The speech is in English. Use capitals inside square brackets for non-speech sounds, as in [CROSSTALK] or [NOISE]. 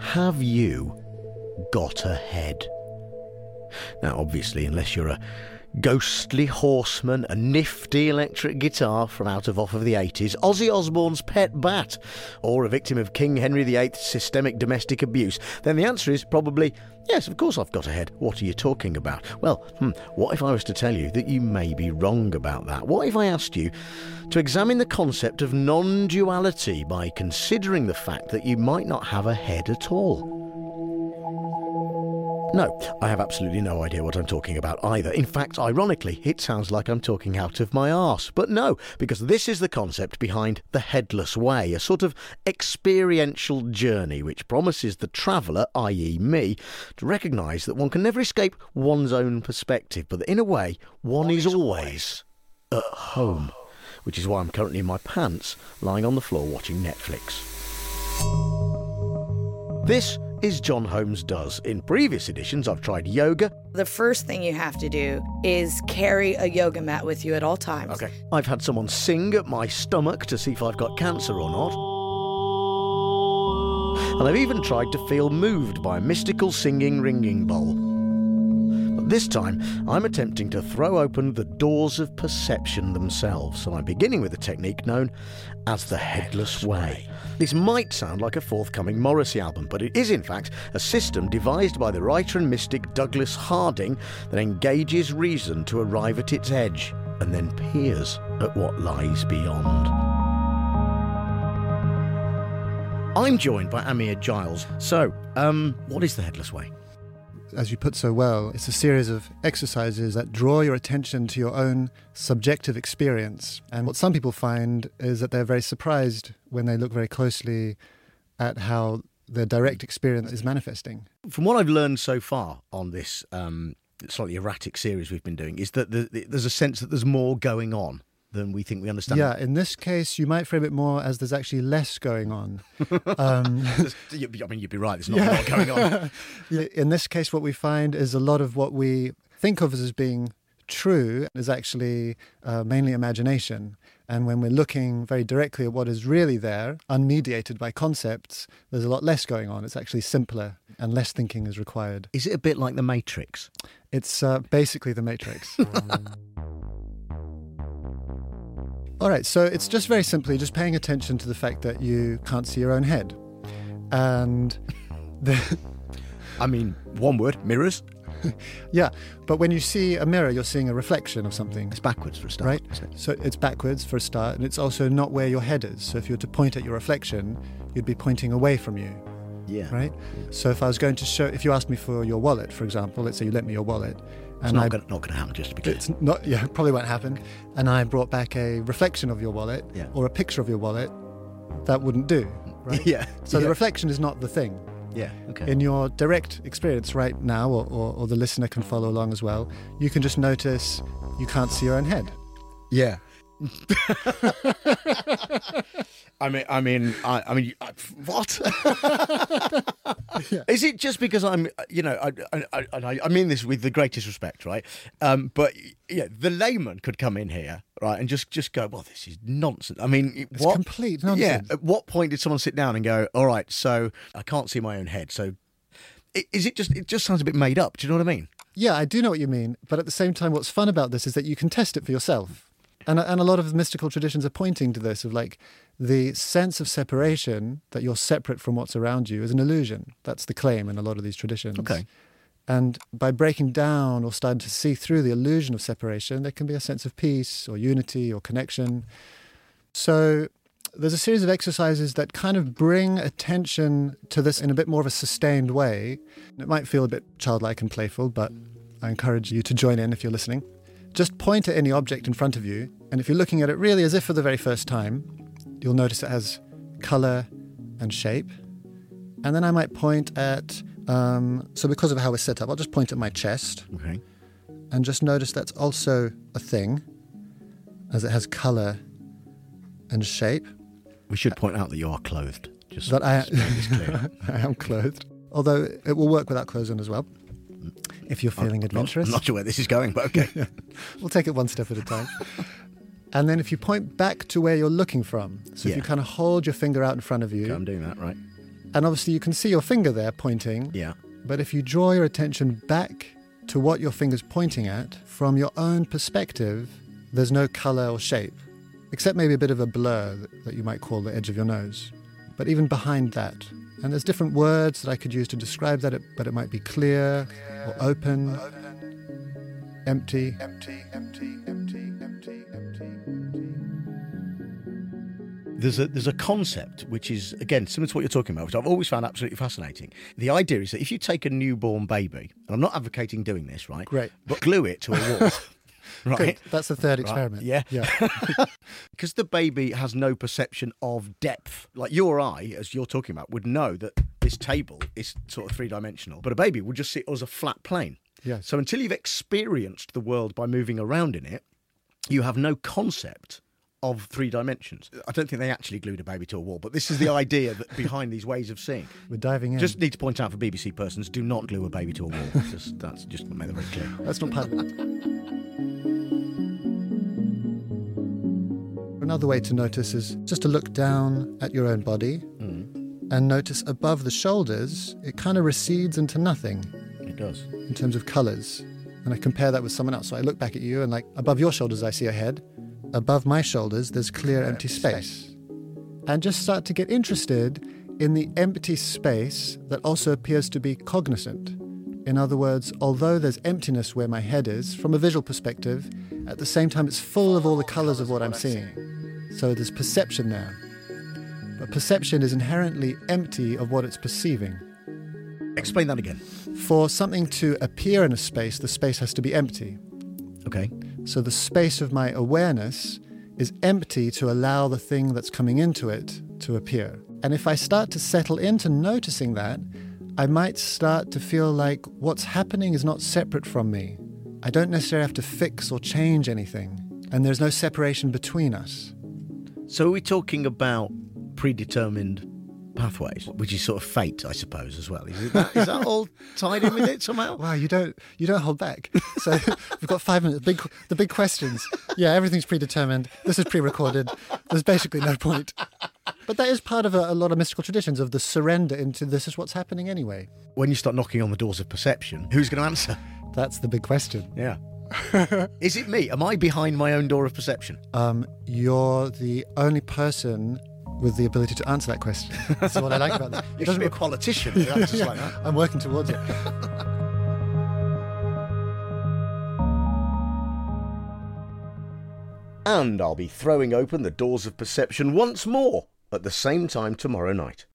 Have you got a head? Now, obviously, unless you're a ghostly horseman, a nifty electric guitar from out of off of the 80s, Ozzy Osbourne's pet bat, or a victim of King Henry VIII's systemic domestic abuse, then the answer is probably yes, of course I've got a head. What are you talking about? Well, hmm, what if I was to tell you that you may be wrong about that? What if I asked you to examine the concept of non duality by considering the fact that you might not have a head at all? No, I have absolutely no idea what I'm talking about either. In fact, ironically, it sounds like I'm talking out of my arse. But no, because this is the concept behind the Headless Way, a sort of experiential journey which promises the traveller, i.e., me, to recognise that one can never escape one's own perspective, but that in a way, one, is, is always at home. Which is why I'm currently in my pants, lying on the floor watching Netflix. This is John Holmes Does. In previous editions, I've tried yoga. The first thing you have to do is carry a yoga mat with you at all times. Okay. I've had someone sing at my stomach to see if I've got cancer or not. And I've even tried to feel moved by a mystical singing ringing bowl. This time, I'm attempting to throw open the doors of perception themselves, and I'm beginning with a technique known as the Headless Way. This might sound like a forthcoming Morrissey album, but it is in fact a system devised by the writer and mystic Douglas Harding that engages reason to arrive at its edge and then peers at what lies beyond. I'm joined by Amir Giles. So, um, what is the Headless Way? As you put so well, it's a series of exercises that draw your attention to your own subjective experience. And what some people find is that they're very surprised when they look very closely at how their direct experience is manifesting. From what I've learned so far on this um, slightly erratic series we've been doing, is that the, the, there's a sense that there's more going on than we think we understand. Yeah, in this case, you might frame it more as there's actually less going on. Um, [LAUGHS] I mean, you'd be right. There's not yeah. a lot going on. [LAUGHS] in this case, what we find is a lot of what we think of as being true is actually uh, mainly imagination. And when we're looking very directly at what is really there, unmediated by concepts, there's a lot less going on. It's actually simpler and less thinking is required. Is it a bit like The Matrix? It's uh, basically The Matrix. [LAUGHS] All right, so it's just very simply just paying attention to the fact that you can't see your own head. And [LAUGHS] the. I mean, one word mirrors. [LAUGHS] yeah, but when you see a mirror, you're seeing a reflection of something. It's backwards for a start. Right? It? So it's backwards for a start, and it's also not where your head is. So if you were to point at your reflection, you'd be pointing away from you. Yeah. Right? So if I was going to show, if you asked me for your wallet, for example, let's say you lent me your wallet, And it's not going to happen, just to be clear. It's not, yeah, [LAUGHS] probably won't happen. And I brought back a reflection of your wallet yeah. or a picture of your wallet. That wouldn't do, [LAUGHS] right? yeah. So yeah. the reflection is not the thing. Yeah, okay. In your direct experience right now, or, or, or the listener can follow along as well, you can just notice you can't see your own head. Yeah. I mean, I mean, I, I mean, what? yeah. [LAUGHS] Is it just because I'm, you know, I, I, I, I mean this with the greatest respect, right? Um, but yeah, the layman could come in here, right, and just just go, well, this is nonsense. I mean, it's what, complete nonsense. Yeah. At what point did someone sit down and go, all right, so I can't see my own head, so is it just? It just sounds a bit made up. Do you know what I mean? Yeah, I do know what you mean. But at the same time, what's fun about this is that you can test it for yourself. And, and a lot of mystical traditions are pointing to this of like the sense of separation that you're separate from what's around you is an illusion. That's the claim in a lot of these traditions. Okay. And by breaking down or starting to see through the illusion of separation, there can be a sense of peace or unity or connection. So there's a series of exercises that kind of bring attention to this in a bit more of a sustained way. It might feel a bit childlike and playful, but I encourage you to join in if you're listening. Just point at any object in front of you, and if you're looking at it really as if for the very first time, you'll notice it has color and shape. And then I might point at, um, so because of how we're set up, I'll just point at my chest. Okay. And just notice that's also a thing, as it has color and shape. We should point out that you are clothed. Just that I, [LAUGHS] I am clothed. Although it will work without clothes on as well if you're feeling I'm adventurous. Not, I'm not sure where this is going, but okay. [LAUGHS] we'll take it one step at a time. And then if you point back to where you're looking from, so if you kind of hold your finger out in front of you, Okay, I'm doing that, right? and obviously you can see your finger there pointing, Yeah. but if you draw your attention back to what your finger's pointing at from your own perspective, there's no color or shape, except maybe a bit of a blur that you might call the edge of your nose. But even behind that, and there's different words that I could use to describe that, but it might be clear or open, empty, empty, empty, empty, empty, empty. There's a there's a concept which is again similar to what you're talking about, which I've always found absolutely fascinating. The idea is that if you take a newborn baby, and I'm not advocating doing this, right? Great. But glue it to a wall. [LAUGHS] [LAUGHS] Good. right? That's the third Right, experiment. yeah. Yeah. [LAUGHS] Because the baby has no perception of depth. Like you or I, as you're talking about, would know that this table is sort of three dimensional, but a baby would just see it as a flat plane. Yes. So until you've experienced the world by moving around in it, you have no concept of three dimensions. I don't think they actually glued a baby to a wall, but this is the idea that [LAUGHS] behind these ways of seeing. We're diving in. Just need to point out for BBC persons: do not glue a baby to a wall. [LAUGHS] Just, that's just make that very clear. That's not part. Another way to notice is just to look down at your own body mm. and notice above the shoulders, it kind of recedes into nothing It does. in terms of colors. And I compare that with someone else. So I look back at you and, like, above your shoulders, I see a head. Above my shoulders, there's clear empty space. And just start to get interested in the empty space that also appears to be cognizant. In other words, although there's emptiness where my head is, from a visual perspective, at the same time it's full of all the colors of what I'm seeing. So there's perception there. But perception is inherently empty of what it's perceiving. Explain that again. For something to appear in a space, the space has to be empty. Okay. So the space of my awareness is empty to allow the thing that's coming into it to appear. And if I start to settle into noticing that, I might start to feel like what's happening is not separate from me. I don't necessarily have to fix or change anything, and there's no separation between us. So are we talking about predetermined pathways, which is sort of fate, I suppose, as well? Is, it that, is that [LAUGHS] all tied in with it somehow? Wow, you don't you don't hold back. So [LAUGHS] we've got five minutes. Big the big questions. Yeah, everything's predetermined. This is pre-recorded. There's basically no point. But that is part of a, a lot of mystical traditions of the surrender into this is what's happening anyway. When you start knocking on the doors of perception, who's going to answer? That's the big question. Yeah. is it me? Am I behind my own door of perception? Um, you're the only person with the ability to answer that question. That's what I like about that. [LAUGHS] You should be a politician. That's just like that. [LAUGHS] I'm working towards it. And I'll be throwing open the doors of perception once more at the same time tomorrow night.